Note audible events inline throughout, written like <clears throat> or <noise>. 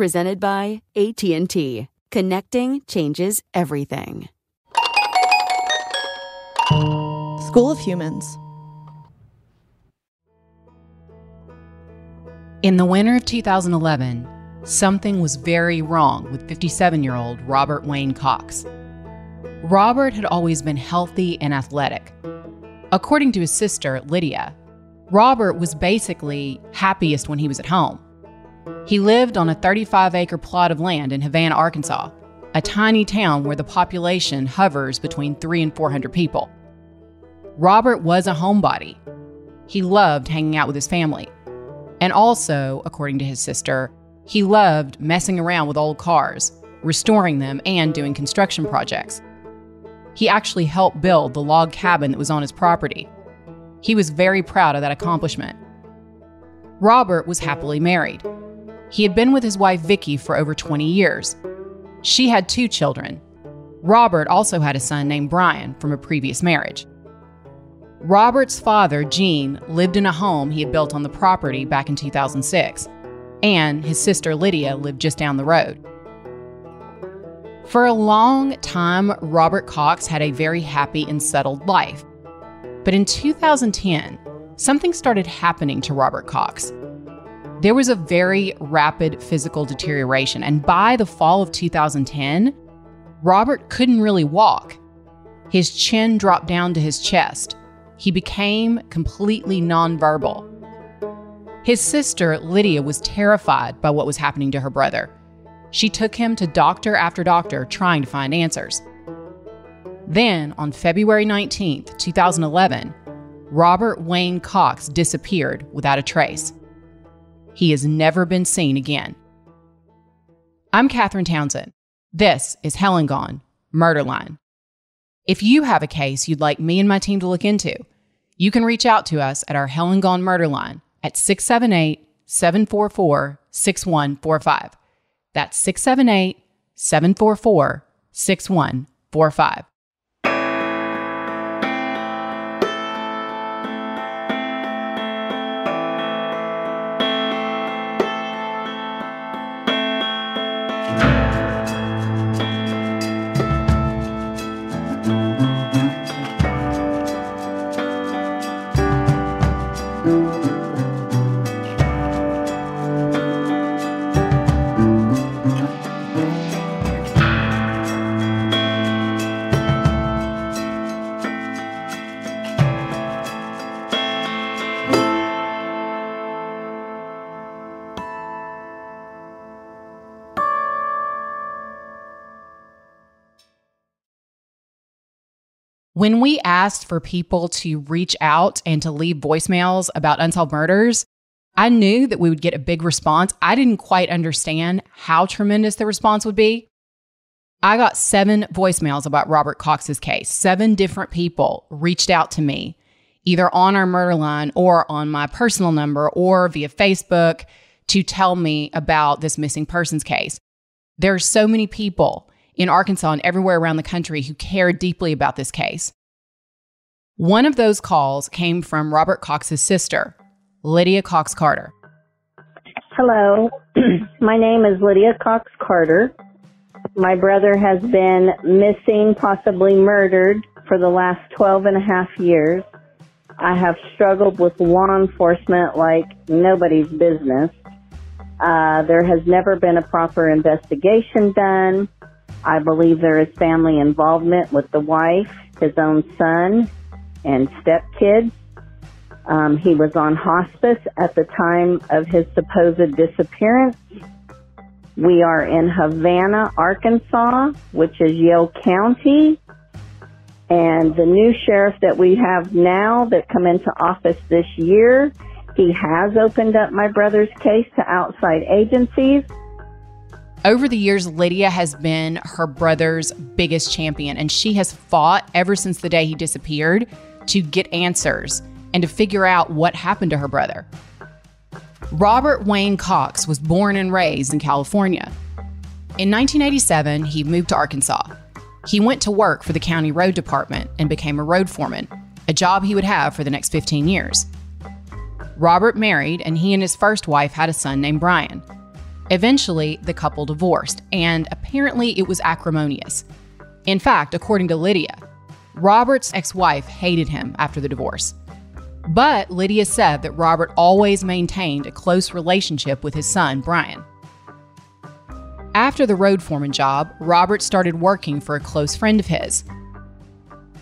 presented by AT&T. Connecting changes everything. School of Humans. In the winter of 2011, something was very wrong with 57 year old Robert Wayne Cox. Robert had always been healthy and athletic. According to his sister, Lydia, Robert was basically happiest when he was at home. He lived on a 35 acre plot of land in Havana, Arkansas, a tiny town where the population hovers between 3 and 400 people. Robert was a homebody. He loved hanging out with his family. And also, according to his sister, he loved messing around with old cars, restoring them, and doing construction projects. He actually helped build the log cabin that was on his property. He was very proud of that accomplishment. Robert was happily married. He had been with his wife Vicky for over 20 years. She had two children. Robert also had a son named Brian from a previous marriage. Robert's father, Gene, lived in a home he had built on the property back in 2006, and his sister Lydia lived just down the road. For a long time, Robert Cox had a very happy and settled life. But in 2010, something started happening to Robert Cox. There was a very rapid physical deterioration, and by the fall of 2010, Robert couldn't really walk. His chin dropped down to his chest. He became completely nonverbal. His sister, Lydia, was terrified by what was happening to her brother. She took him to doctor after doctor trying to find answers. Then, on February 19, 2011, Robert Wayne Cox disappeared without a trace. He has never been seen again. I'm Catherine Townsend. This is Hell and Gone, Murderline. If you have a case you'd like me and my team to look into, you can reach out to us at our Hell and Gone Murder Line at 678 744 6145. That's 678 744 6145. When we asked for people to reach out and to leave voicemails about unsolved murders, I knew that we would get a big response. I didn't quite understand how tremendous the response would be. I got seven voicemails about Robert Cox's case. Seven different people reached out to me, either on our murder line or on my personal number or via Facebook to tell me about this missing persons case. There are so many people in Arkansas and everywhere around the country who care deeply about this case. One of those calls came from Robert Cox's sister, Lydia Cox Carter. Hello, <clears throat> my name is Lydia Cox Carter. My brother has been missing, possibly murdered, for the last 12 and a half years. I have struggled with law enforcement like nobody's business. Uh, there has never been a proper investigation done. I believe there is family involvement with the wife, his own son, and stepkids. Um, he was on hospice at the time of his supposed disappearance. We are in Havana, Arkansas, which is Yell County. And the new sheriff that we have now that come into office this year, he has opened up my brother's case to outside agencies. Over the years, Lydia has been her brother's biggest champion, and she has fought ever since the day he disappeared to get answers and to figure out what happened to her brother. Robert Wayne Cox was born and raised in California. In 1987, he moved to Arkansas. He went to work for the county road department and became a road foreman, a job he would have for the next 15 years. Robert married, and he and his first wife had a son named Brian. Eventually, the couple divorced, and apparently it was acrimonious. In fact, according to Lydia, Robert's ex wife hated him after the divorce. But Lydia said that Robert always maintained a close relationship with his son, Brian. After the road foreman job, Robert started working for a close friend of his.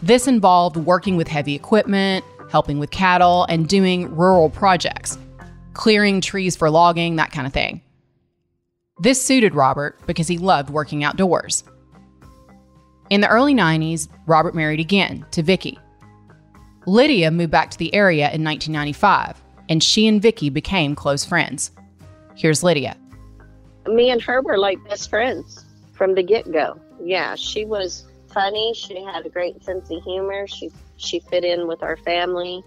This involved working with heavy equipment, helping with cattle, and doing rural projects, clearing trees for logging, that kind of thing. This suited Robert because he loved working outdoors. In the early 90s, Robert married again to Vicky. Lydia moved back to the area in 1995, and she and Vicky became close friends. Here's Lydia. Me and her were like best friends from the get-go. Yeah, she was funny. She had a great sense of humor. She she fit in with our family.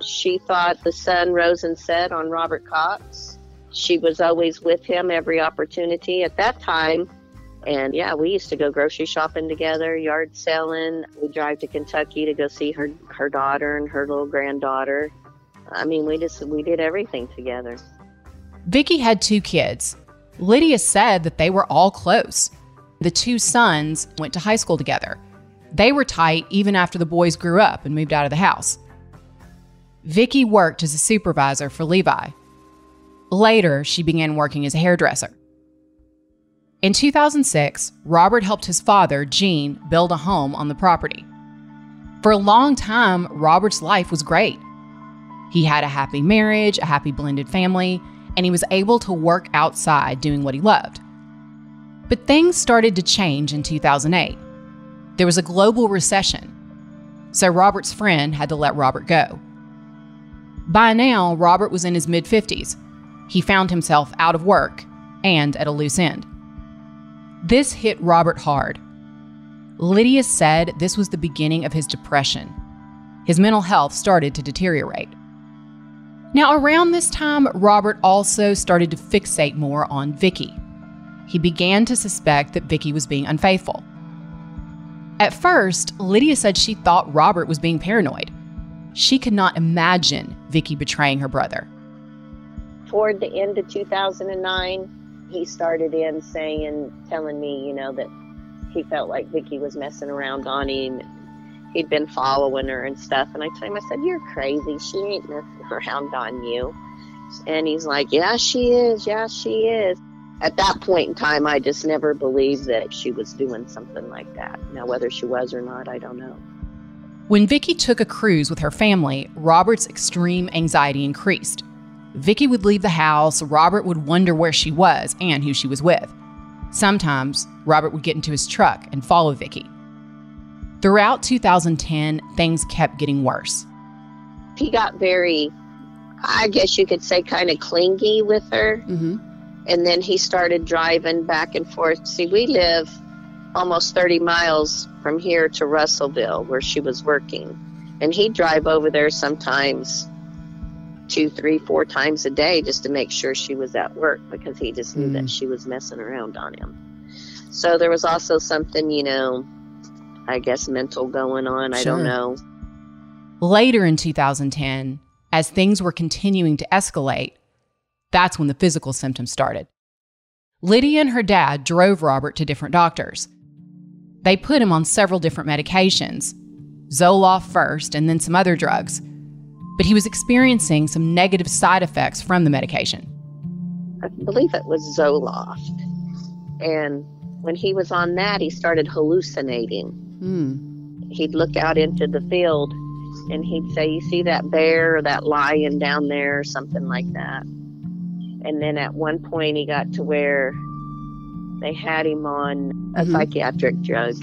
She thought the sun rose and set on Robert Cox. She was always with him every opportunity. At that time, and yeah, we used to go grocery shopping together, yard selling. We drive to Kentucky to go see her her daughter and her little granddaughter. I mean, we just we did everything together. Vicky had two kids. Lydia said that they were all close. The two sons went to high school together. They were tight even after the boys grew up and moved out of the house. Vicky worked as a supervisor for Levi. Later, she began working as a hairdresser. In 2006, Robert helped his father, Gene, build a home on the property. For a long time, Robert's life was great. He had a happy marriage, a happy blended family, and he was able to work outside doing what he loved. But things started to change in 2008. There was a global recession, so Robert's friend had to let Robert go. By now, Robert was in his mid 50s. He found himself out of work and at a loose end. This hit Robert hard. Lydia said this was the beginning of his depression. His mental health started to deteriorate. Now, around this time, Robert also started to fixate more on Vicky. He began to suspect that Vicky was being unfaithful. At first, Lydia said she thought Robert was being paranoid. She could not imagine Vicky betraying her brother. Toward the end of 2009, he started in saying, telling me, you know, that he felt like Vicky was messing around on him. He'd been following her and stuff. And I told him, I said, You're crazy. She ain't messing <laughs> around on you. And he's like, Yeah, she is. Yeah, she is. At that point in time, I just never believed that she was doing something like that. Now, whether she was or not, I don't know. When Vicky took a cruise with her family, Robert's extreme anxiety increased. Vicky would leave the house, Robert would wonder where she was and who she was with. Sometimes, Robert would get into his truck and follow Vicky. Throughout 2010, things kept getting worse. He got very, I guess you could say, kind of clingy with her. Mm-hmm. And then he started driving back and forth. See, we live almost 30 miles from here to Russellville, where she was working. And he'd drive over there sometimes two, three, four times a day just to make sure she was at work because he just knew Mm. that she was messing around on him. So there was also something, you know, I guess mental going on. I don't know. Later in 2010, as things were continuing to escalate, that's when the physical symptoms started. Lydia and her dad drove Robert to different doctors. They put him on several different medications Zoloft first, and then some other drugs. But he was experiencing some negative side effects from the medication. I believe it was Zoloft. And when he was on that, he started hallucinating. Hmm. He'd look out into the field and he'd say, You see that bear or that lion down there, or something like that. And then at one point, he got to where they had him on a Mhm. psychiatric drug.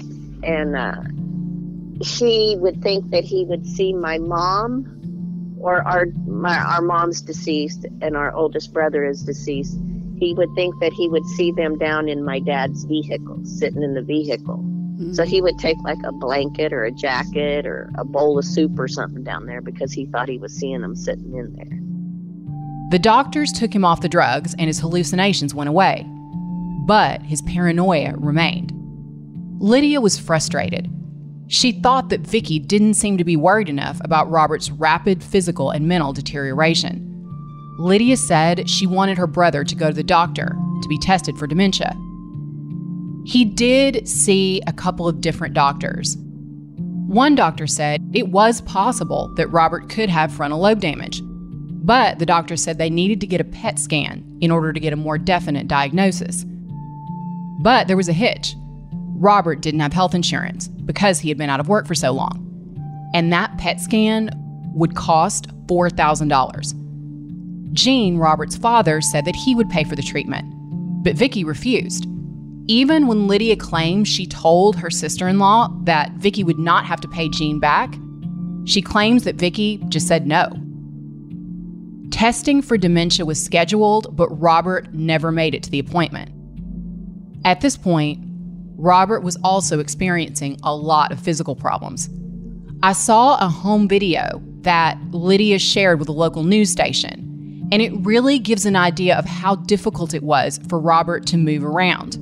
And uh, he would think that he would see my mom or our my, our mom's deceased and our oldest brother is deceased he would think that he would see them down in my dad's vehicle sitting in the vehicle so he would take like a blanket or a jacket or a bowl of soup or something down there because he thought he was seeing them sitting in there The doctors took him off the drugs and his hallucinations went away. But his paranoia remained. Lydia was frustrated. She thought that Vicky didn't seem to be worried enough about Robert's rapid physical and mental deterioration. Lydia said she wanted her brother to go to the doctor to be tested for dementia. He did see a couple of different doctors. One doctor said it was possible that Robert could have frontal lobe damage, but the doctor said they needed to get a PET scan in order to get a more definite diagnosis. But there was a hitch. Robert didn't have health insurance because he had been out of work for so long. And that PET scan would cost $4,000. Gene, Robert's father, said that he would pay for the treatment, but Vicky refused. Even when Lydia claimed she told her sister-in-law that Vicky would not have to pay Gene back, she claims that Vicky just said no. Testing for dementia was scheduled, but Robert never made it to the appointment. At this point, Robert was also experiencing a lot of physical problems. I saw a home video that Lydia shared with a local news station, and it really gives an idea of how difficult it was for Robert to move around.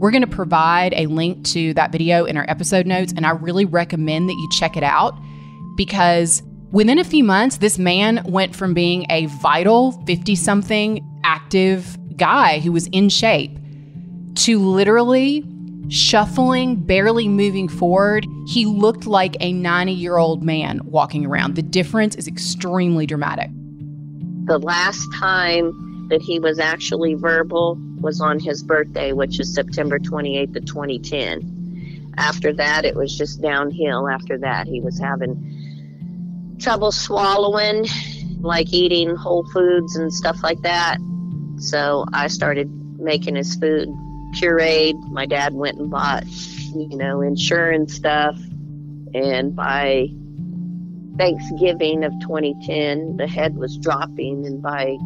We're going to provide a link to that video in our episode notes, and I really recommend that you check it out because within a few months, this man went from being a vital 50 something active guy who was in shape to literally shuffling, barely moving forward. He looked like a 90 year old man walking around. The difference is extremely dramatic. the last time that he was actually verbal was on his birthday, which is September 28th of 2010. After that, it was just downhill. After that, he was having trouble swallowing, like eating whole foods and stuff like that. So I started making his food My dad went and bought, you know, insurance stuff. And by Thanksgiving of 2010, the head was dropping, and by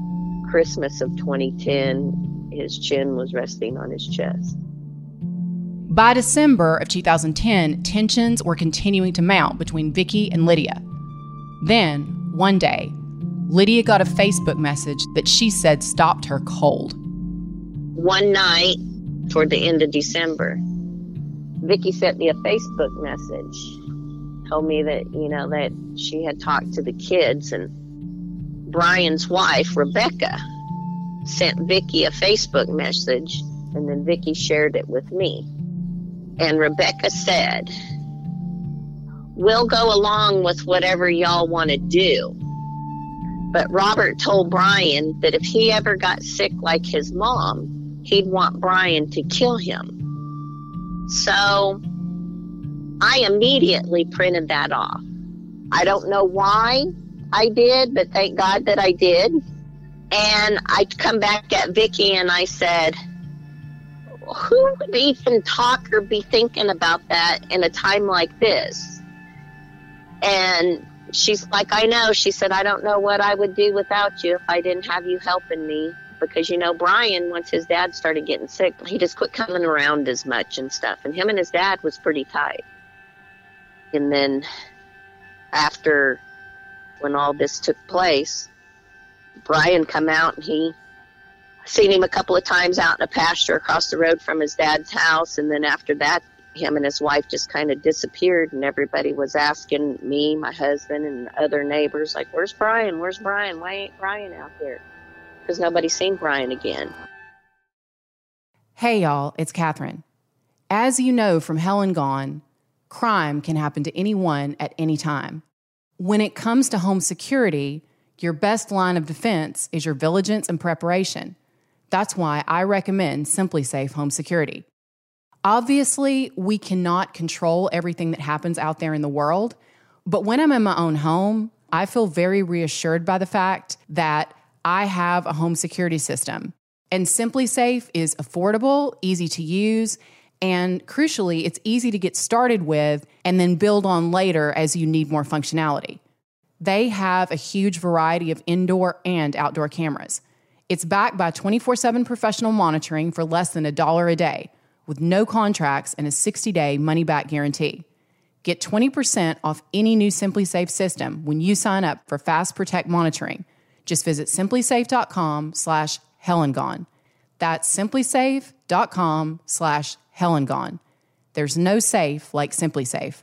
Christmas of 2010, his chin was resting on his chest. By December of 2010, tensions were continuing to mount between Vicky and Lydia. Then, one day, Lydia got a Facebook message that she said stopped her cold. One night, toward the end of December, Vicky sent me a Facebook message. Told me that, you know, that she had talked to the kids and Brian's wife, Rebecca, sent Vicky a Facebook message and then Vicky shared it with me. And Rebecca said, We'll go along with whatever y'all want to do. But Robert told Brian that if he ever got sick like his mom, he'd want Brian to kill him. So I immediately printed that off. I don't know why I did, but thank God that I did. And I come back at Vicky and I said, who would even talk or be thinking about that in a time like this? And she's like, I know. She said, I don't know what I would do without you if I didn't have you helping me. Because, you know, Brian, once his dad started getting sick, he just quit coming around as much and stuff. And him and his dad was pretty tight. And then after when all this took place, Brian come out and he seen him a couple of times out in a pasture across the road from his dad's house and then after that him and his wife just kind of disappeared and everybody was asking me my husband and other neighbors like where's brian where's brian why ain't brian out there because nobody's seen brian again Hey, y'all, it's Catherine. As you know from Hell and Gone, crime can happen to anyone at any time. When it comes to home security, your best line of defense is your vigilance and preparation. That's why I recommend SimpliSafe Home Security. Obviously, we cannot control everything that happens out there in the world, but when I'm in my own home, I feel very reassured by the fact that I have a home security system. And SimpliSafe is affordable, easy to use, and crucially, it's easy to get started with and then build on later as you need more functionality. They have a huge variety of indoor and outdoor cameras. It's backed by 24 7 professional monitoring for less than a dollar a day, with no contracts and a 60 day money back guarantee. Get 20% off any new SimpliSafe system when you sign up for Fast Protect monitoring. Just visit simplisafe.com slash helengone. That's simplisafe.com slash helengone. There's no safe like SimpliSafe.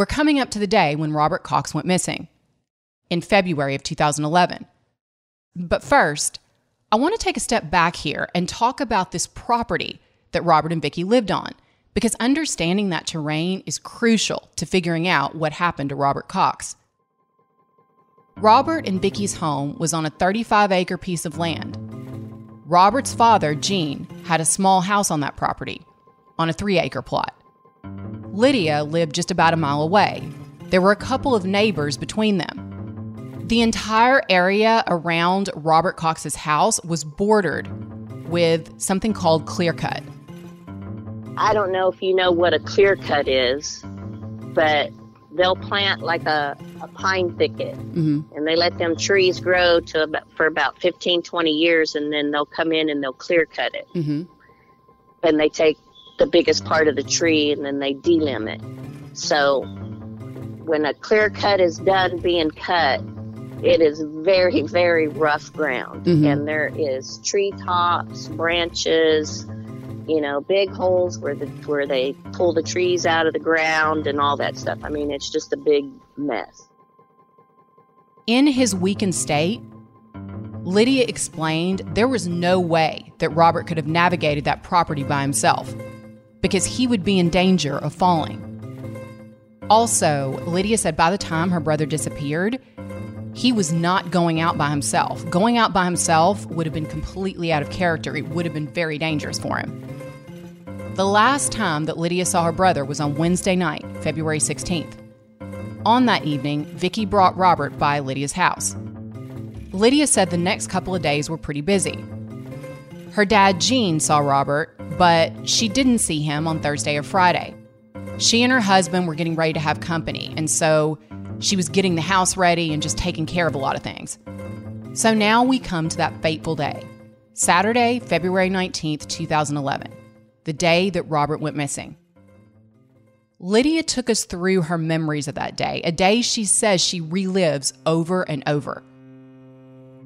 We're coming up to the day when Robert Cox went missing in February of 2011. But first, I want to take a step back here and talk about this property that Robert and Vicky lived on because understanding that terrain is crucial to figuring out what happened to Robert Cox. Robert and Vicky's home was on a 35 acre piece of land. Robert's father, Gene, had a small house on that property on a three acre plot. Lydia lived just about a mile away. There were a couple of neighbors between them. The entire area around Robert Cox's house was bordered with something called clear cut. I don't know if you know what a clear cut is, but they'll plant like a, a pine thicket Mm-hmm. and they let them trees grow to about, for about 15, 20 years and then they'll come in and they'll clear cut it. Mm-hmm. And they take the biggest part of the tree and then they delimb it. So when a clear cut is done being cut, it is very, very rough ground. Mhm. And there is tree tops, branches, you know, big holes where the where they pull the trees out of the ground and all that stuff. I mean, it's just a big mess. In his weakened state, Lydia explained there was no way that Robert could have navigated that property by himself because he would be in danger of falling. Also, Lydia said by the time her brother disappeared, he was not going out by himself. Going out by himself would have been completely out of character. It would have been very dangerous for him. The last time that Lydia saw her brother was on Wednesday night, February 16th. On that evening, Vicky brought Robert by Lydia's house. Lydia said the next couple of days were pretty busy. Her dad, Gene, saw Robert, but she didn't see him on Thursday or Friday. She and her husband were getting ready to have company, and so she was getting the house ready and just taking care of a lot of things. So now we come to that fateful day Saturday, February 19th, 2011, the day that Robert went missing. Lydia took us through her memories of that day, a day she says she relives over and over.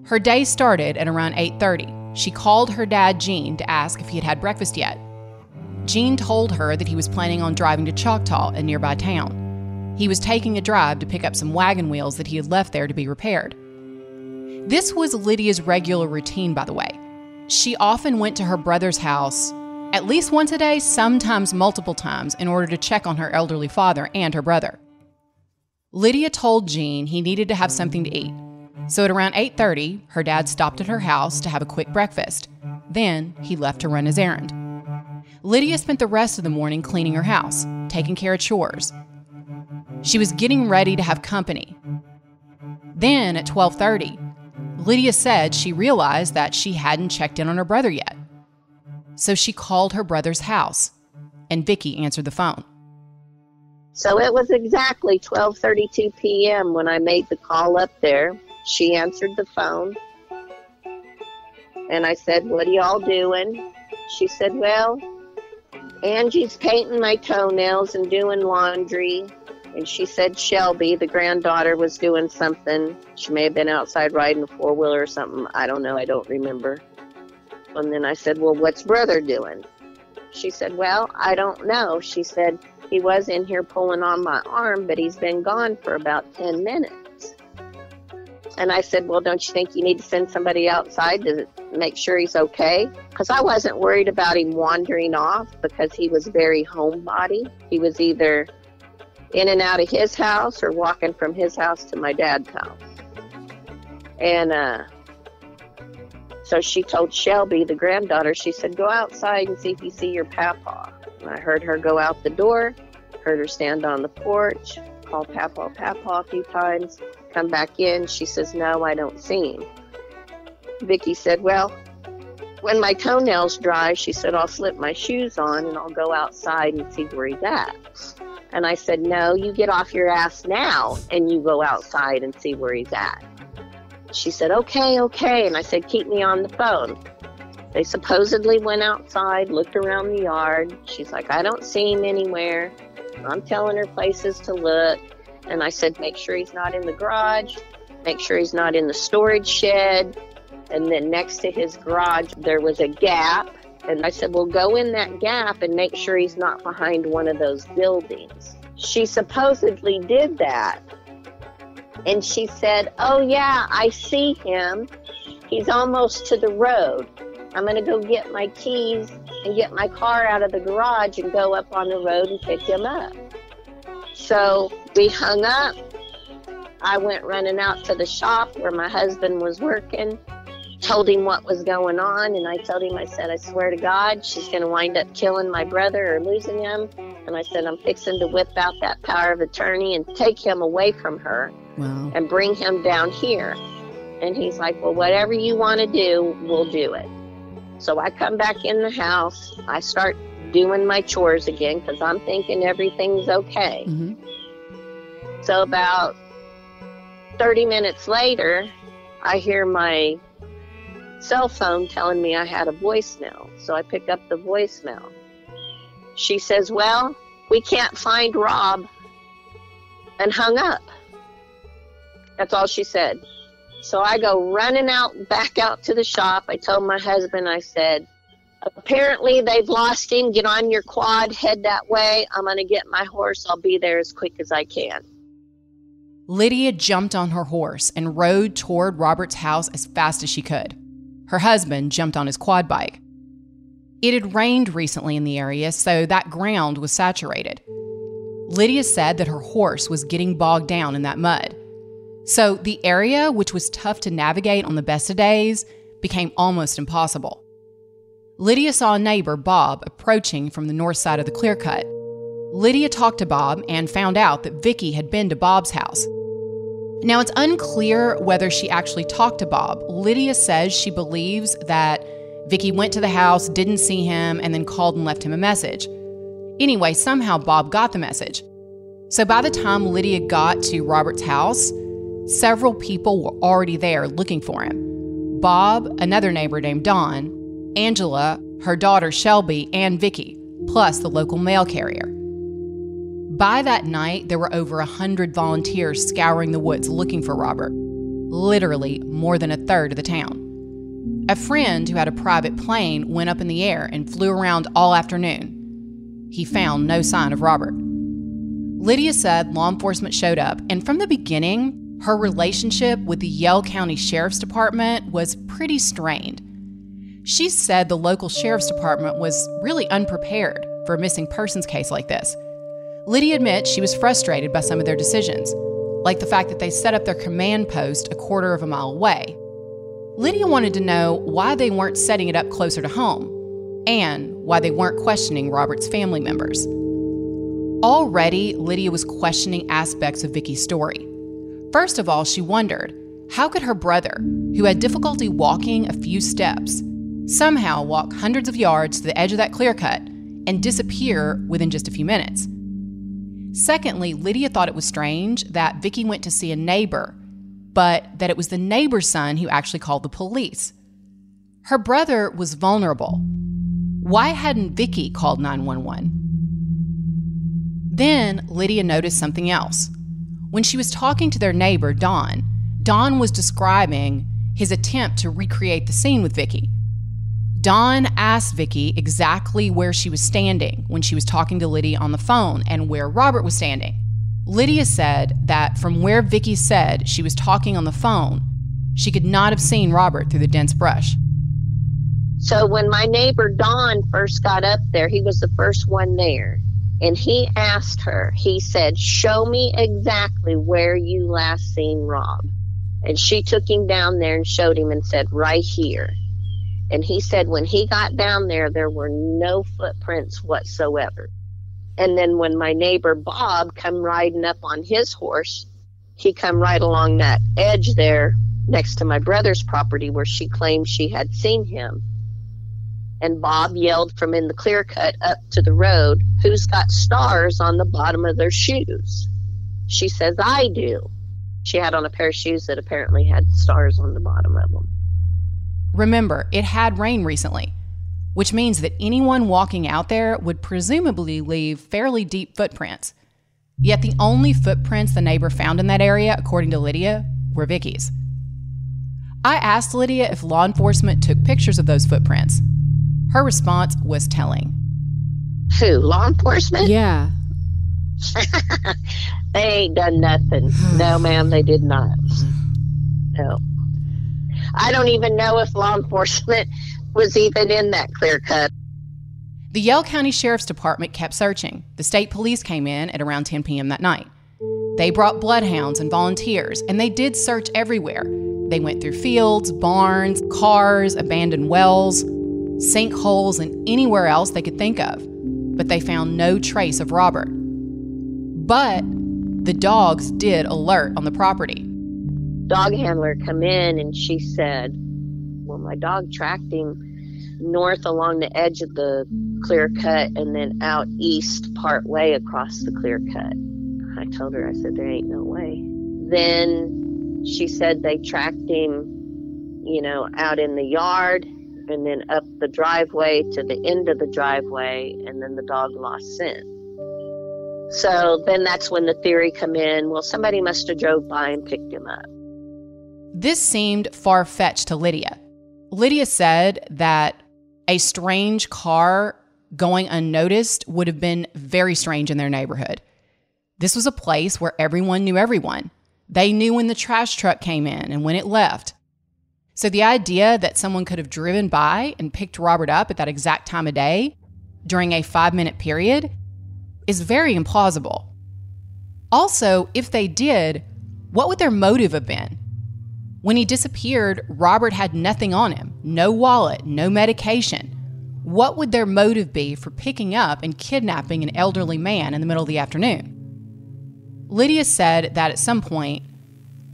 Her day started at around 8:30. She called her dad Gene to ask if he had had breakfast yet. Gene told her that he was planning on driving to Choctaw, a nearby town. He was taking a drive to pick up some wagon wheels that he had left there to be repaired. This was Lydia's regular routine, by the way. She often went to her brother's house at least once a day, sometimes multiple times, in order to check on her elderly father and her brother. Lydia told Gene he needed to have something to eat. So at around 8:30, her dad stopped at her house to have a quick breakfast. Then he left to run his errand. Lydia spent the rest of the morning cleaning her house, taking care of chores, she was getting ready to have company. Then at 12:30, Lydia said she realized that she hadn't checked in on her brother yet. So she called her brother's house, and Vicky answered the phone. So it was exactly 12:32 p.m. when I made the call up there. She answered the phone. And I said, "What are y'all doing?" She said, "Well, Angie's painting my toenails and doing laundry and she said Shelby, the granddaughter, was doing something. She may have been outside riding a four wheeler or something. I don't know. I don't remember. And then I said, Well, what's brother doing? She said, Well, I don't know. She said, He was in here pulling on my arm, but he's been gone for about 10 minutes. And I said, Well, don't you think you need to send somebody outside to make sure he's okay? Because I wasn't worried about him wandering off because he was very homebody. He was either in and out of his house or walking from his house to my dad's house. And uh, so she told Shelby, the granddaughter, she said, Go outside and see if you see your papa. And I heard her go out the door, heard her stand on the porch, call papa, papa a few times, come back in. She says, No, I don't see him. Vicky said, Well, when my toenails dry, she said, I'll slip my shoes on and I'll go outside and see where he's at. And I said, No, you get off your ass now and you go outside and see where he's at. She said, Okay, okay. And I said, Keep me on the phone. They supposedly went outside, looked around the yard. She's like, I don't see him anywhere. I'm telling her places to look. And I said, Make sure he's not in the garage. Make sure he's not in the storage shed. And then next to his garage, there was a gap and I said, Well, go in that gap and make sure he's not behind one of those buildings. She supposedly did that. And she said, Oh, yeah, I see him. He's almost to the road. I'm going to go get my keys and get my car out of the garage and go up on the road and pick him up. So we hung up. I went running out to the shop where my husband was working told him what was going on, and I told him, I said, I swear to God, she's going to wind up killing my brother or losing him. And I said, I'm fixing to whip out that power of attorney and take him away from her wow. and bring him down here. And he's like, Well, whatever you want to do, we'll do it. So I come back in the house. I start doing my chores again because I'm thinking everything's okay. Mm-hmm. So about 30 minutes later, I hear my cell phone telling me I had a voicemail. So I pick up the voicemail. She says, Well, we can't find Rob, and hung up. That's all she said. So I go running out, back out to the shop. I told my husband, I said, Apparently they've lost him. Get on your quad, head that way. I'm going to get my horse. I'll be there as quick as I can. Lydia jumped on her horse and rode toward Robert's house as fast as she could. Her husband jumped on his quad bike. It had rained recently in the area, so that ground was saturated. Lydia said that her horse was getting bogged down in that mud. So the area, which was tough to navigate on the best of days, became almost impossible. Lydia saw a neighbor, Bob, approaching from the north side of the clear cut. Lydia talked to Bob and found out that Vicky had been to Bob's house. Now, it's unclear whether she actually talked to Bob. Lydia says she believes that Vicky went to the house, didn't see him, and then called and left him a message. Anyway, somehow Bob got the message. So by the time Lydia got to Robert's house, several people were already there looking for him. Bob, another neighbor named Don, Angela, her daughter Shelby, and Vicky, plus the local mail carrier. By that night, there were over a hundred volunteers scouring the woods looking for Robert, literally more than a third of the town. A friend who had a private plane went up in the air and flew around all afternoon. He found no sign of Robert. Lydia said law enforcement showed up, and from the beginning, her relationship with the Yell County Sheriff's Department was pretty strained. She said the local sheriff's department was really unprepared for a missing persons case like this. Lydia admits she was frustrated by some of their decisions, like the fact that they set up their command post a quarter of a mile away. Lydia wanted to know why they weren't setting it up closer to home and why they weren't questioning Robert's family members. Already, Lydia was questioning aspects of Vicky's story. First of all, she wondered how could her brother, who had difficulty walking a few steps, somehow walk hundreds of yards to the edge of that clear cut and disappear within just a few minutes? Secondly, Lydia thought it was strange that Vicky went to see a neighbor, but that it was the neighbor's son who actually called the police. Her brother was vulnerable. Why hadn't Vicky called 911? Then Lydia noticed something else. When she was talking to their neighbor, Don, Don was describing his attempt to recreate the scene with Vicky. Don asked Vicky exactly where she was standing when she was talking to Lydia on the phone and where Robert was standing. Lydia said that from where Vicky said she was talking on the phone, she could not have seen Robert through the dense brush. So when my neighbor Don first got up there, he was the first one there. And he asked her, he said, Show me exactly where you last seen Rob. And she took him down there and showed him and said, Right here. And he said when he got down there, there were no footprints whatsoever. And then when my neighbor Bob come riding up on his horse, he come right along that edge there next to my brother's property where she claimed she had seen him. And Bob yelled from in the clear cut up to the road, Who's got stars on the bottom of their shoes? She says, I do. She had on a pair of shoes that apparently had stars on the bottom of them. Remember, it had rained recently, which means that anyone walking out there would presumably leave fairly deep footprints. Yet the only footprints the neighbor found in that area, according to Lydia, were Vicky's. I asked Lydia if law enforcement took pictures of those footprints. Her response was telling. Who? Law enforcement? Yeah. <laughs> they ain't done nothing. no, ma'am, they did not. <sighs> No. I don't even know if law enforcement was even in that clear cut. The Yell County Sheriff's Department kept searching. The state police came in at around 10 p.m. that night. They brought bloodhounds and volunteers, and they did search everywhere. They went through fields, barns, cars, abandoned wells, sinkholes, and anywhere else they could think of. But they found no trace of Robert. But the dogs did alert on the property dog handler come in and she said, Well, my dog tracked him north along the edge of the clear cut and then out east part way across the clear cut. I told her, I said, There ain't no way. Then she said they tracked him, you know, out in the yard and then up the driveway to the end of the driveway and then the dog lost scent. So then that's when the theory come in, well somebody must have drove by and picked him up. This seemed far fetched to Lydia. Lydia said that a strange car going unnoticed would have been very strange in their neighborhood. This was a place where everyone knew everyone. They knew when the trash truck came in and when it left. So the idea that someone could have driven by and picked Robert up at that exact time of day during a five minute period is very implausible. Also, if they did, What would their motive have been? When he disappeared, Robert had nothing on him no wallet, no medication. What would their motive be for picking up and kidnapping an elderly man in the middle of the afternoon? Lydia said that at some point,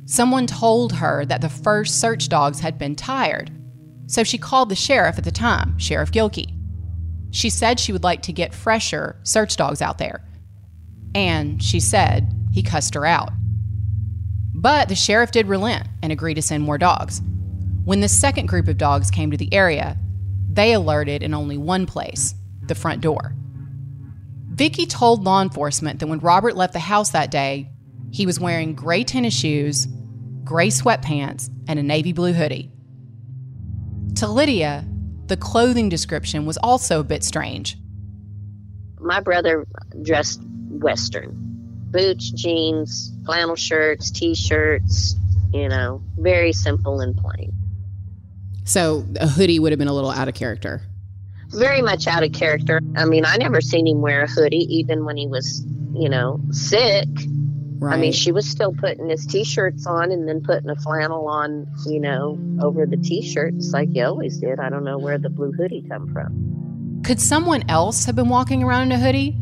someone told her that the first search dogs had been tired, so she called the sheriff at the time, Sheriff Gilkey. She said she would like to get fresher search dogs out there. And she said he cussed her out. But the sheriff did relent and agree to send more dogs. When the second group of dogs came to the area, they alerted in only one place the front door. Vicky told law enforcement that when Robert left the house that day, he was wearing gray tennis shoes, gray sweatpants, and a navy blue hoodie. To Lydia, the clothing description was also a bit strange. My brother dressed Western boots, jeans, flannel shirts, t shirts, you know, very simple and plain. So a hoodie would have been a little out of character. Very much out of character. I mean, I never seen him wear a hoodie, even when he was, you know, sick. Right. I mean, she was still putting his t-shirts on and then putting a flannel on, you know, over the t-shirts like you always did. I don't know where the blue hoodie come from. Could someone else have been walking around in a hoodie?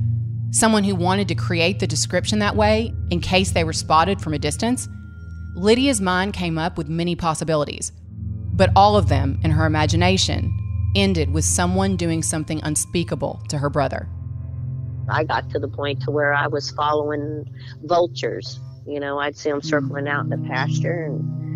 Someone who wanted to create the description that way in case they were spotted from a distance? Lydia's mind came up with many possibilities, but all of them, in her imagination, ended with someone doing something unspeakable to her brother. I got to the point to where I was following vultures. You know, I'd see them circling out in the pasture and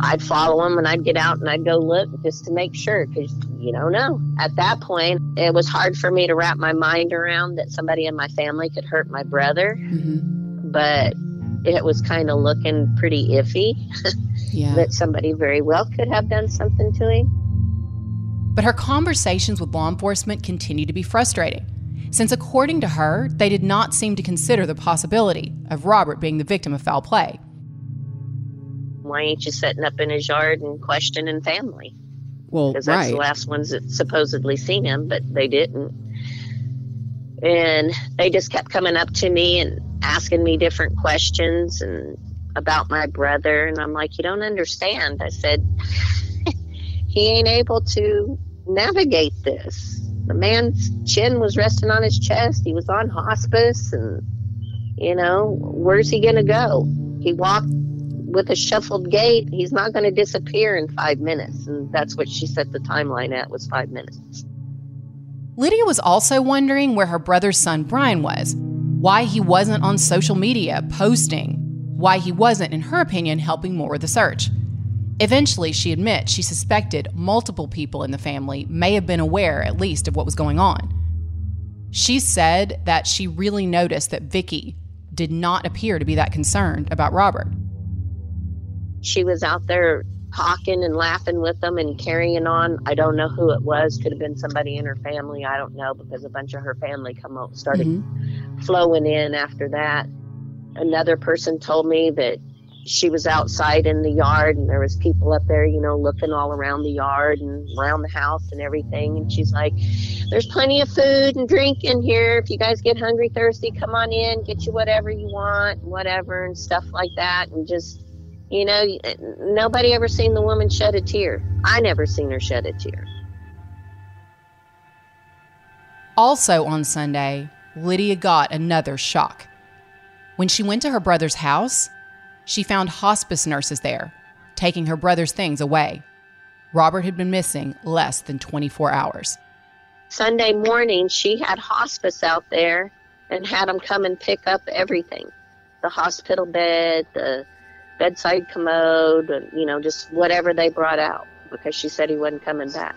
I'd follow them and I'd get out and I'd go look just to make sure because you don't know. At that point, it was hard for me to wrap my mind around that somebody in my family could hurt my brother. Mm-hmm. But it was kind of looking pretty iffy yeah. that somebody very well could have done something to him. But her conversations with law enforcement continued to be frustrating since according to her, they did not seem to consider the possibility of Robert being the victim of foul play. Why ain't you setting up in his yard and questioning family? Well, because that's right. the last ones that supposedly seen him, but they didn't. And they just kept coming up to me and asking me different questions and about my brother, and I'm like, you don't understand. I said, <laughs> he ain't able to navigate this the man's chin was resting on his chest. He was on hospice, and you know, where's he going to go? He walked with a shuffled gait. He's not going to disappear in five minutes, and that's what she set the timeline at was five minutes. Lydia was also wondering where her brother's son Brian was, why he wasn't on social media posting, why he wasn't, in her opinion, helping more with the search. Eventually, she admits she suspected multiple people in the family may have been aware at least of what was going on. She said that she really noticed that Vicky did not appear to be that concerned about Robert. She was out there talking and laughing with them and carrying on. I don't know who it was. Could have been somebody in her family. I don't know because a bunch of her family come out started mm-hmm. flowing in after that. Another person told me that she was outside in the yard and there was people up there you know looking all around the yard and around the house and everything and she's like there's plenty of food and drink in here if you guys get hungry thirsty come on in get you whatever you want whatever and stuff like that and just you know eh, nobody ever seen the woman shed a tear i never seen her shed a tear also on sunday lydia got another shock when she went to her brother's house she found hospice nurses there, taking her brother's things away. Robert had been missing less than 24 hours. Sunday morning, she had hospice out there and had them come and pick up everything the hospital bed, the bedside commode, you know, just whatever they brought out because she said he wasn't coming back.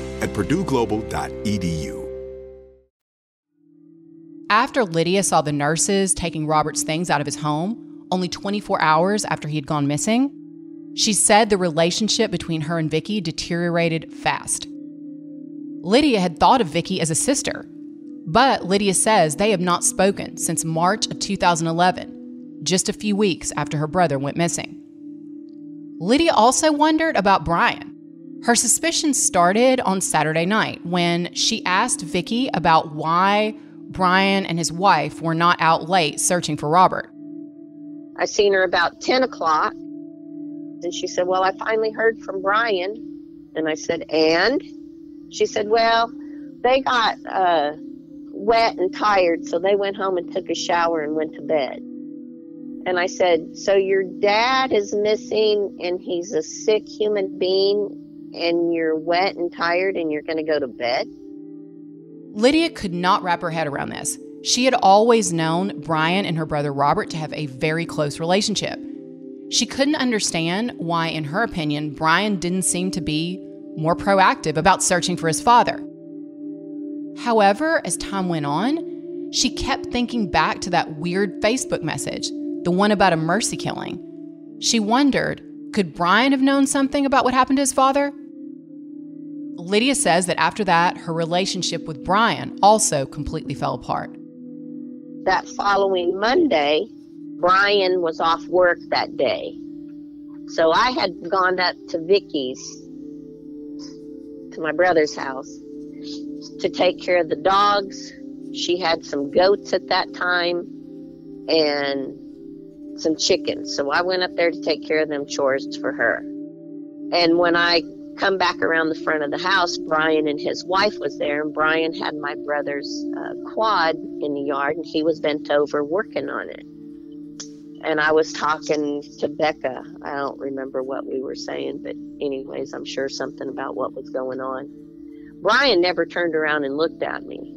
at purdueglobal.edu. After Lydia saw the nurses taking Robert's things out of his home, only 24 hours after he had gone missing, she said the relationship between her and Vicky deteriorated fast. Lydia had thought of Vicky as a sister, but Lydia says they have not spoken since March of 2011, just a few weeks after her brother went missing. Lydia also wondered about Brian. Her suspicion started on Saturday night when she asked Vicky about why Brian and his wife were not out late searching for Robert. I seen her about 10 o'clock, and she said, Well, I finally heard from Brian. And I said, And? She said, Well, they got uh, wet and tired, so they went home and took a shower and went to bed. And I said, So your dad is missing and he's a sick human being and you're wet and tired and you're going to go to bed? Lydia could not wrap her head around this. She had always known Brian and her brother Robert to have a very close relationship. She couldn't understand why, in her opinion, Brian didn't seem to be more proactive about searching for his father. However, as time went on, she kept thinking back to that weird Facebook message, the one about a mercy killing. She wondered could Brian have known something about what happened to his father? Lydia says that after that, her relationship with Brian also completely fell apart. That following Monday, Brian was off work that day. So I had gone up to Vicky's, to my brother's house, to take care of the dogs. She had some goats at that time and some chickens. So I went up there to take care of them chores for her. And when I come back around the front of the house, Brian and his wife was there, and Brian had my brother's uh, quad in the yard, and he was bent over working on it. And I was talking to Becca. I don't remember what we were saying, but anyways, I'm sure something about what was going on. Brian never turned around and looked at me.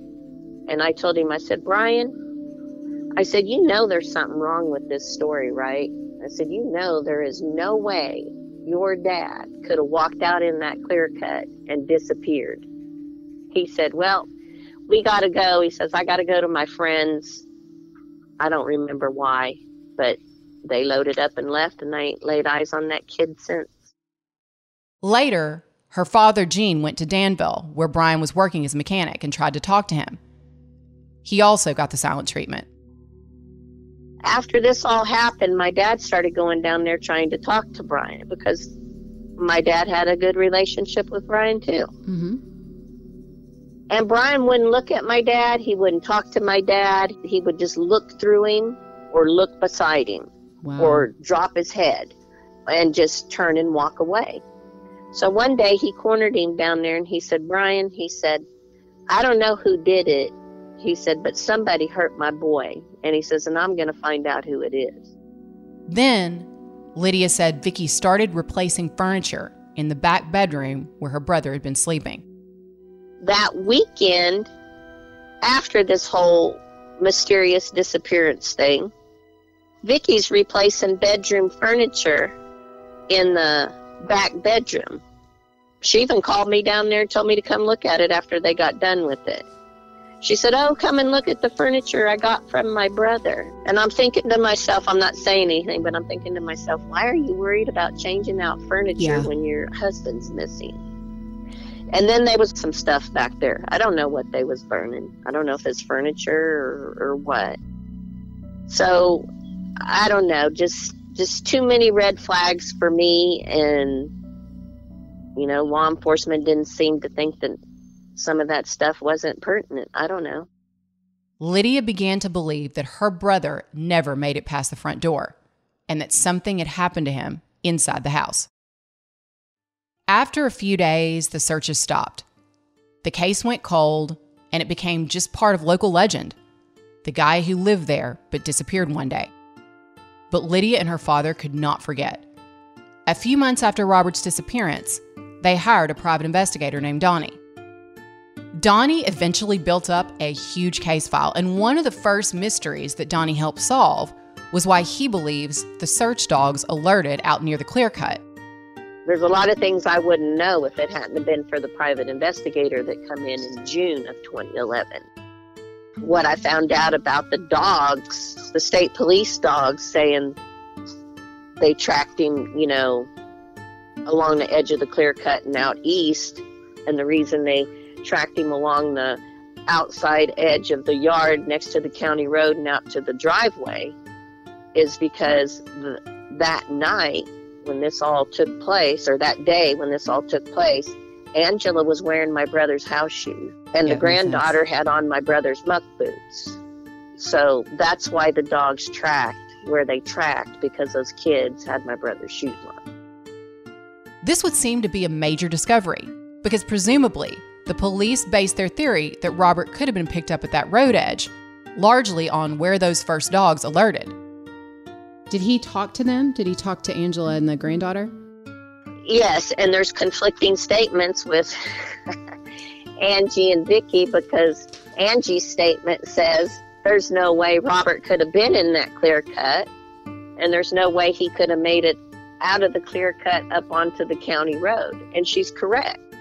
And I told him, I said, Brian, I said, you know there's something wrong with this story, right? I said, you know there is no way your dad could have walked out in that clear cut and disappeared. He said, Well, we got to go. He says, I got to go to my friends. I don't remember why, but they loaded up and left, and I ain't laid eyes on that kid since. Later, her father, Gene, went to Danville, where Brian was working as a mechanic, and tried to talk to him. He also got the silent treatment. After this all happened, my dad started going down there trying to talk to Brian because my dad had a good relationship with Brian too. Mm-hmm. And Brian wouldn't look at my dad. He wouldn't talk to my dad. He would just look through him or look beside him Wow. or drop his head and just turn and walk away. So one day he cornered him down there and he said, Brian, he said, I don't know who did it. He said, but somebody hurt my boy. And he says, and I'm going to find out who it is. Then, Lydia said Vicky started replacing furniture in the back bedroom where her brother had been sleeping. That weekend, after this whole mysterious disappearance thing, Vicky's replacing bedroom furniture in the back bedroom. She even called me down there and told me to come look at it after they got done with it. She said, Oh, come and look at the furniture I got from my brother. And I'm thinking to myself, I'm not saying anything, but I'm thinking to myself, why are you worried about changing out furniture Yeah. when your husband's missing? And then there was some stuff back there. I don't know what they was burning. I don't know if it's furniture or, or what. So I don't know. Just just too many red flags for me, and you know, law enforcement didn't seem to think that some of that stuff wasn't pertinent. I don't know. Lydia began to believe that her brother never made it past the front door and that something had happened to him inside the house. After a few days, the searches stopped. The case went cold and it became just part of local legend. The guy who lived there but disappeared one day. But Lydia and her father could not forget. A few months after Robert's disappearance, they hired a private investigator named Donnie. Donnie eventually built up a huge case file, and one of the first mysteries that Donnie helped solve was why he believes the search dogs alerted out near the clear cut. There's a lot of things I wouldn't know if it hadn't been for the private investigator that come in in June of 2011. What I found out about the dogs, the state police dogs saying they tracked him, you know, along the edge of the clear cut and out east, and the reason they tracked him along the outside edge of the yard next to the county road and out to the driveway is because the, that night when this all took place, or that day when this all took place, Angela was wearing my brother's house shoes, and Yeah, the makes sense. granddaughter had on my brother's muck boots. So that's why the dogs tracked where they tracked because those kids had my brother's shoes on. This would seem to be a major discovery because presumably the police based their theory that Robert could have been picked up at that road edge largely on where those first dogs alerted. Did he talk to them? Did he talk to Angela and the granddaughter? Yes, and there's conflicting statements with <laughs> Angie and Vicky because Angie's statement says there's no way Robert could have been in that clear cut, and there's no way he could have made it out of the clear cut up onto the county road. And she's correct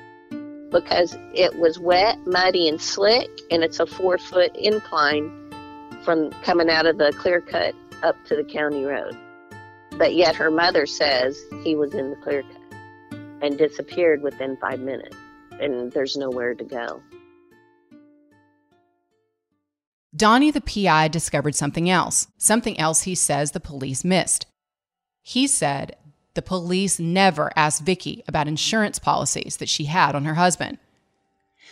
because it was wet, muddy, and slick, and it's a four foot incline from coming out of the clear cut up to the county road. But yet her mother says he was in the clear cut and disappeared within five minutes, and there's nowhere to go. Donnie, the PI, discovered something else, something else he says the police missed. He said the police never asked Vicky about insurance policies that she had on her husband.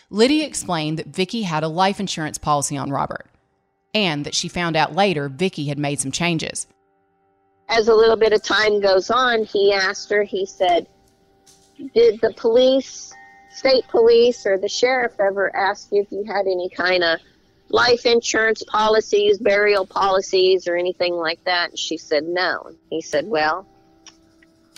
Lydia explained that Vicky had a life insurance policy on Robert, and that she found out later Vicky had made some changes. As a little bit of time goes on, he asked her, he said, Did the police, state police, or the sheriff ever ask you if you had any kind of life insurance policies, burial policies, or anything like that? And she said, No. He said, Well,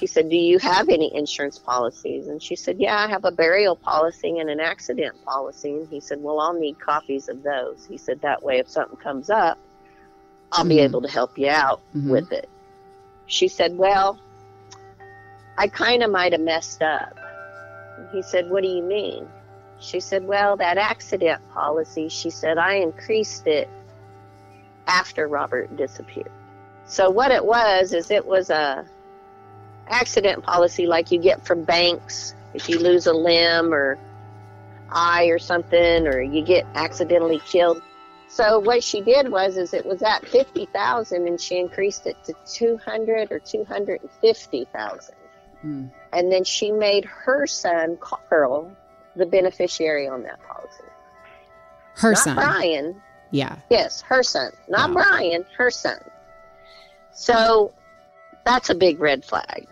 he said, Do you have any insurance policies? And she said, Yeah, I have a burial policy and an accident policy. And he said, Well, I'll need copies of those. He said, That way, if something comes up, I'll be Mhm. able to help you out Mhm. with it. She said, Well, I kind of might have messed up. And He said, What do you mean? She said, Well, that accident policy, she said, I increased it after Robert disappeared. So what it was is it was a accident policy like you get from banks if you lose a limb or eye or something or you get accidentally killed. So what she did was is it was at 50,000 and she increased it to 200 or 250,000. Mm. And then she made her son, Carl, the beneficiary on that policy. Her Not son. Brian. Yeah. Yes, her son. Not Brian, her son. So that's a big red flag.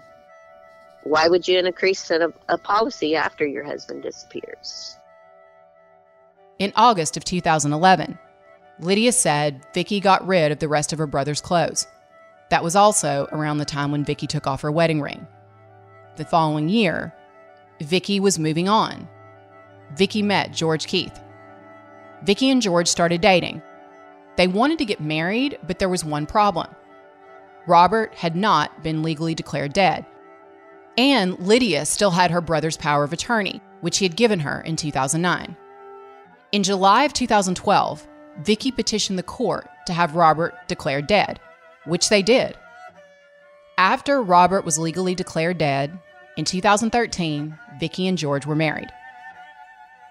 Why would you increase a, a policy after your husband disappears? In August of 2011, Lydia said Vicky got rid of the rest of her brother's clothes. That was also around the time when Vicky took off her wedding ring. The following year, Vicky was moving on. Vicky met George Keith. Vicky and George started dating. They wanted to get married, but there was one problem. Robert had not been legally declared dead. And Lydia still had her brother's power of attorney, which he had given her in 2009. In July of 2012, Vicky petitioned the court to have Robert declared dead, which they did. After Robert was legally declared dead, in 2013, Vicky and George were married.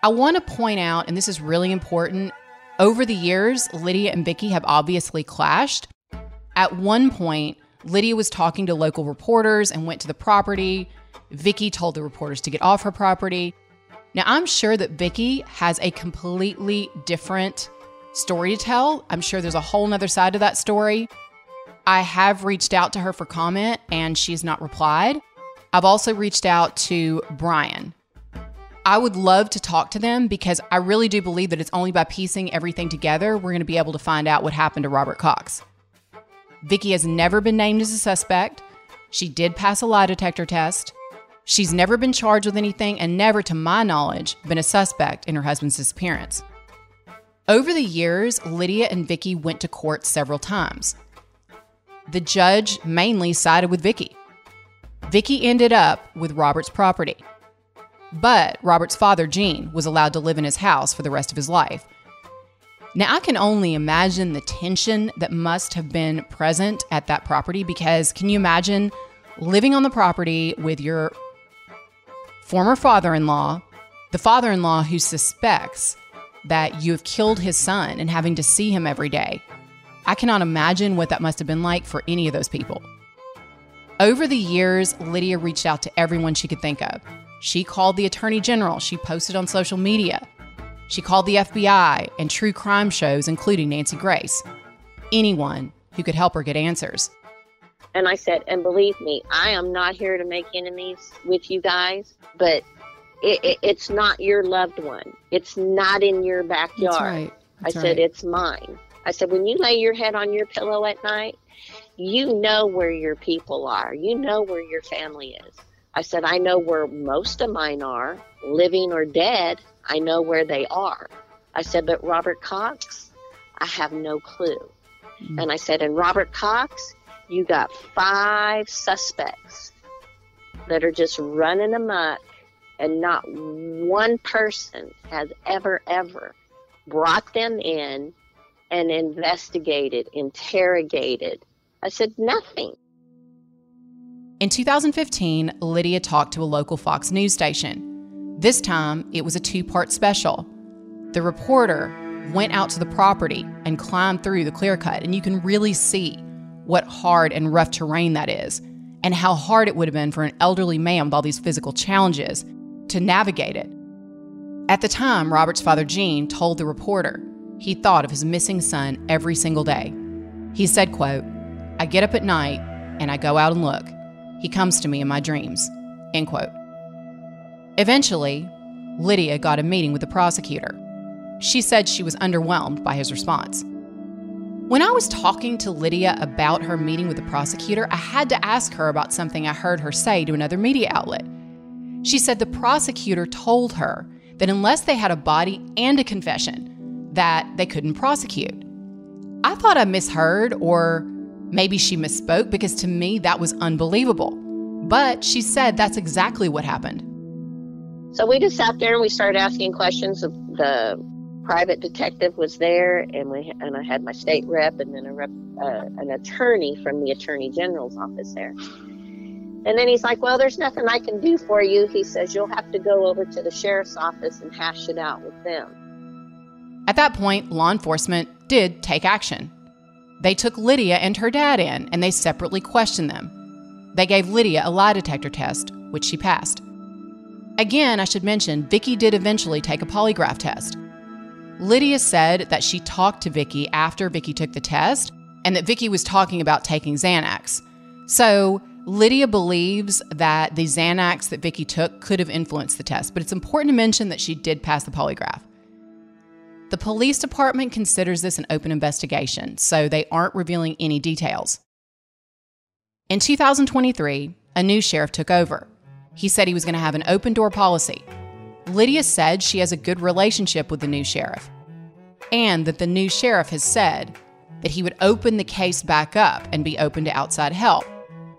I want to point out, and this is really important, over the years, Lydia and Vicky have obviously clashed. At one point, Lydia was talking to local reporters and went to the property. Vicky told the reporters to get off her property. Now, I'm sure that Vicky has a completely different story to tell. I'm sure there's a whole nother side to that story. I have reached out to her for comment and she's not replied. I've also reached out to Brian. I would love to talk to them because I really do believe that it's only by piecing everything together we're going to be able to find out what happened to Robert Cox. Vicky has never been named as a suspect. She did pass a lie detector test. She's never been charged with anything and never, to my knowledge, been a suspect in her husband's disappearance. Over the years, Lydia and Vicky went to court several times. The judge mainly sided with Vicky. Vicky ended up with Robert's property. But Robert's father, Gene, was allowed to live in his house for the rest of his life. Now, I can only imagine the tension that must have been present at that property because can you imagine living on the property with your former father in law, the father in law who suspects that you have killed his son and having to see him every day? I cannot imagine what that must have been like for any of those people. Over the years, Lydia reached out to everyone she could think of. She called the attorney general, she posted on social media. She called the FBI and true crime shows, including Nancy Grace. Anyone who could help her get answers. And I said, and believe me, I am not here to make enemies with you guys, but it, it, it's not your loved one. It's not in your backyard. That's right. That's I said, right. it's mine. I said, when you lay your head on your pillow at night, you know where your people are. You know where your family is. I said, I know where most of mine are, living or dead. I know where they are. I said, but Robert Cox, I have no clue. Hmm. And I said, and Robert Cox, you got five suspects that are just running amok, and not one person has ever, ever brought them in and investigated, interrogated. I said, nothing. In 2015, Lydia talked to a local Fox News station. This time, it was a two part special. The reporter went out to the property and climbed through the clear cut, and you can really see what hard and rough terrain that is, and how hard it would have been for an elderly man with all these physical challenges to navigate it. At the time, Robert's father, Gene, told the reporter he thought of his missing son every single day. He said, quote, I get up at night and I go out and look. He comes to me in my dreams. End quote. Eventually, Lydia got a meeting with the prosecutor. She said she was underwhelmed by his response. When I was talking to Lydia about her meeting with the prosecutor, I had to ask her about something I heard her say to another media outlet. She said the prosecutor told her that unless they had a body and a confession, that they couldn't prosecute. I thought I misheard, or maybe she misspoke because to me that was unbelievable. But she said that's exactly what happened. So we just sat there and we started asking questions. The private detective was there, and we and I had my state rep, and then a rep, uh, an attorney from the attorney general's office there. And then he's like, "Well, there's nothing I can do for you." He says, "You'll have to go over to the sheriff's office and hash it out with them." At that point, law enforcement did take action. They took Lydia and her dad in and they separately questioned them. They gave Lydia a lie detector test, which she passed. Again, I should mention, Vicky did eventually take a polygraph test. Lydia said that she talked to Vicky after Vicky took the test and that Vicky was talking about taking Xanax. So, Lydia believes that the Xanax that Vicky took could have influenced the test, but it's important to mention that she did pass the polygraph. The police department considers this an open investigation, so they aren't revealing any details. In 2023, a new sheriff took over. He said he was going to have an open door policy. Lydia said she has a good relationship with the new sheriff, and that the new sheriff has said that he would open the case back up and be open to outside help.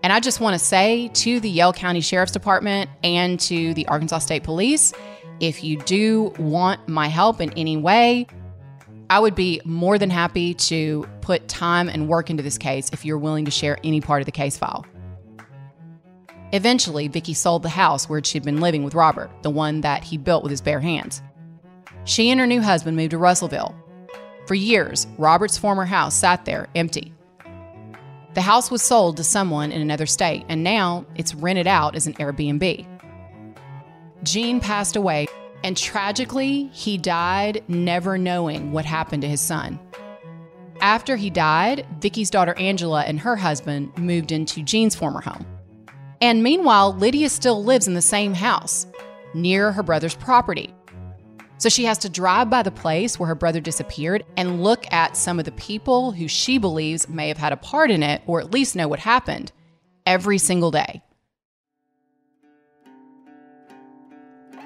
And I just want to say to the Yell County Sheriff's Department and to the Arkansas State Police if you do want my help in any way, I would be more than happy to put time and work into this case if you're willing to share any part of the case file. Eventually, Vicky sold the house where she'd been living with Robert, the one that he built with his bare hands. She and her new husband moved to Russellville. For years, Robert's former house sat there empty. The house was sold to someone in another state, and now it's rented out as an Airbnb. Gene passed away, and tragically, he died never knowing what happened to his son. After he died, Vicky's daughter Angela and her husband moved into Gene's former home. And meanwhile, Lydia still lives in the same house, near her brother's property. So she has to drive by the place where her brother disappeared and look at some of the people who she believes may have had a part in it or at least know what happened every single day.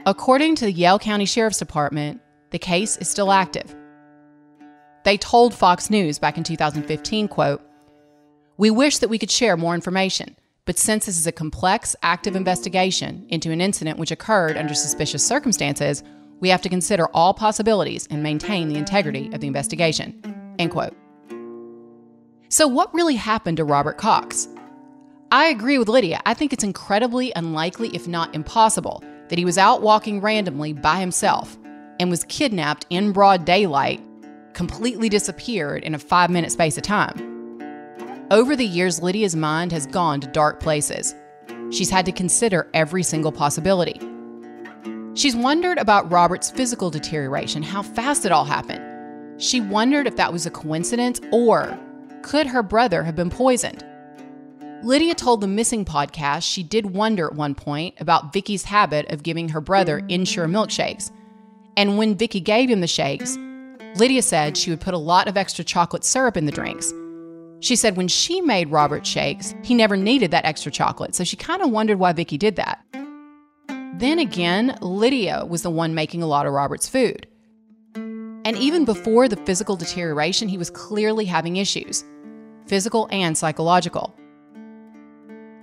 According to the Yell County Sheriff's Department, the case is still active. They told Fox News back in 2015, quote, "We wish that we could share more information, but since this is a complex, active investigation into an incident which occurred under suspicious circumstances, we have to consider all possibilities and maintain the integrity of the investigation." End quote. So, what really happened to Robert Cox? I agree with Lydia. I think it's incredibly unlikely, if not impossible, that he was out walking randomly by himself and was kidnapped in broad daylight, completely disappeared in a five minute space of time. Over the years, Lydia's mind has gone to dark places. She's had to consider every single possibility. She's wondered about Robert's physical deterioration, how fast it all happened. She wondered if that was a coincidence or could her brother have been poisoned? Lydia told the Missing podcast she did wonder at one point about Vicky's habit of giving her brother Ensure milkshakes. And when Vicky gave him the shakes, Lydia said she would put a lot of extra chocolate syrup in the drinks. She said when she made Robert shakes, he never needed that extra chocolate, so she kind of wondered why Vicky did that. Then again, Lydia was the one making a lot of Robert's food. And even before the physical deterioration, he was clearly having issues physical and psychological.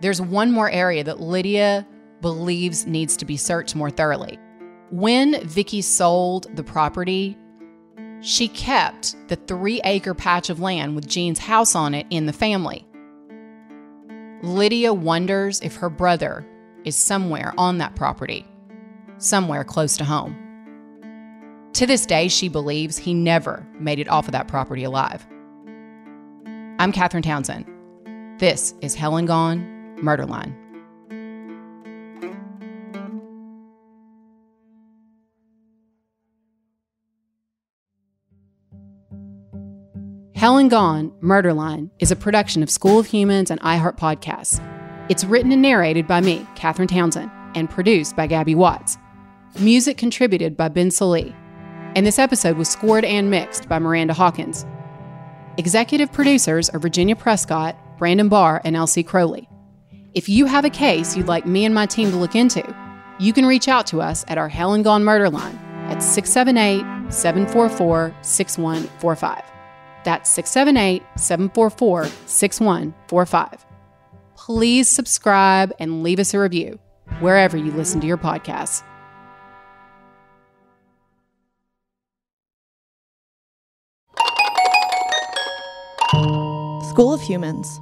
There's one more area that Lydia believes needs to be searched more thoroughly. When Vicky sold the property, she kept the three acre patch of land with Gene's house on it in the family. Lydia wonders if her brother is somewhere on that property, somewhere close to home. To this day, she believes he never made it off of that property alive. I'm Catherine Townsend. This is Hell and Gone Murderline. Hell and Gone, Murderline is a production of School of Humans and iHeart Podcasts. It's written and narrated by me, Catherine Townsend, and produced by Gabby Watts. Music contributed by Ben Salee. And this episode was scored and mixed by Miranda Hawkins. Executive producers are Virginia Prescott, Brandon Barr, and Elsie Crowley. If you have a case you'd like me and my team to look into, you can reach out to us at our Hell and Gone Murder line at 678 744 6145. That's 678 744 6145. Please subscribe and leave us a review wherever you listen to your podcasts. School of Humans.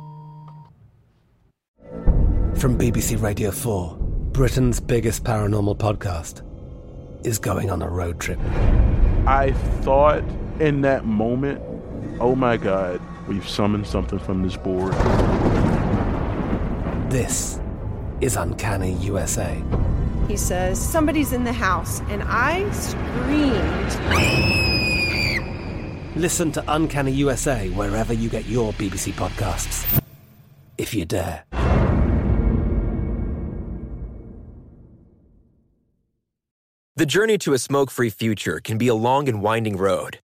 From BBC Radio 4, Britain's biggest paranormal podcast is going on a road trip. I thought in that moment, oh my God, we've summoned something from this board. This is Uncanny USA. He says, Somebody's in the house, and I screamed. Listen to Uncanny USA wherever you get your BBC podcasts, if you dare. The journey to a smoke free future can be a long and winding road,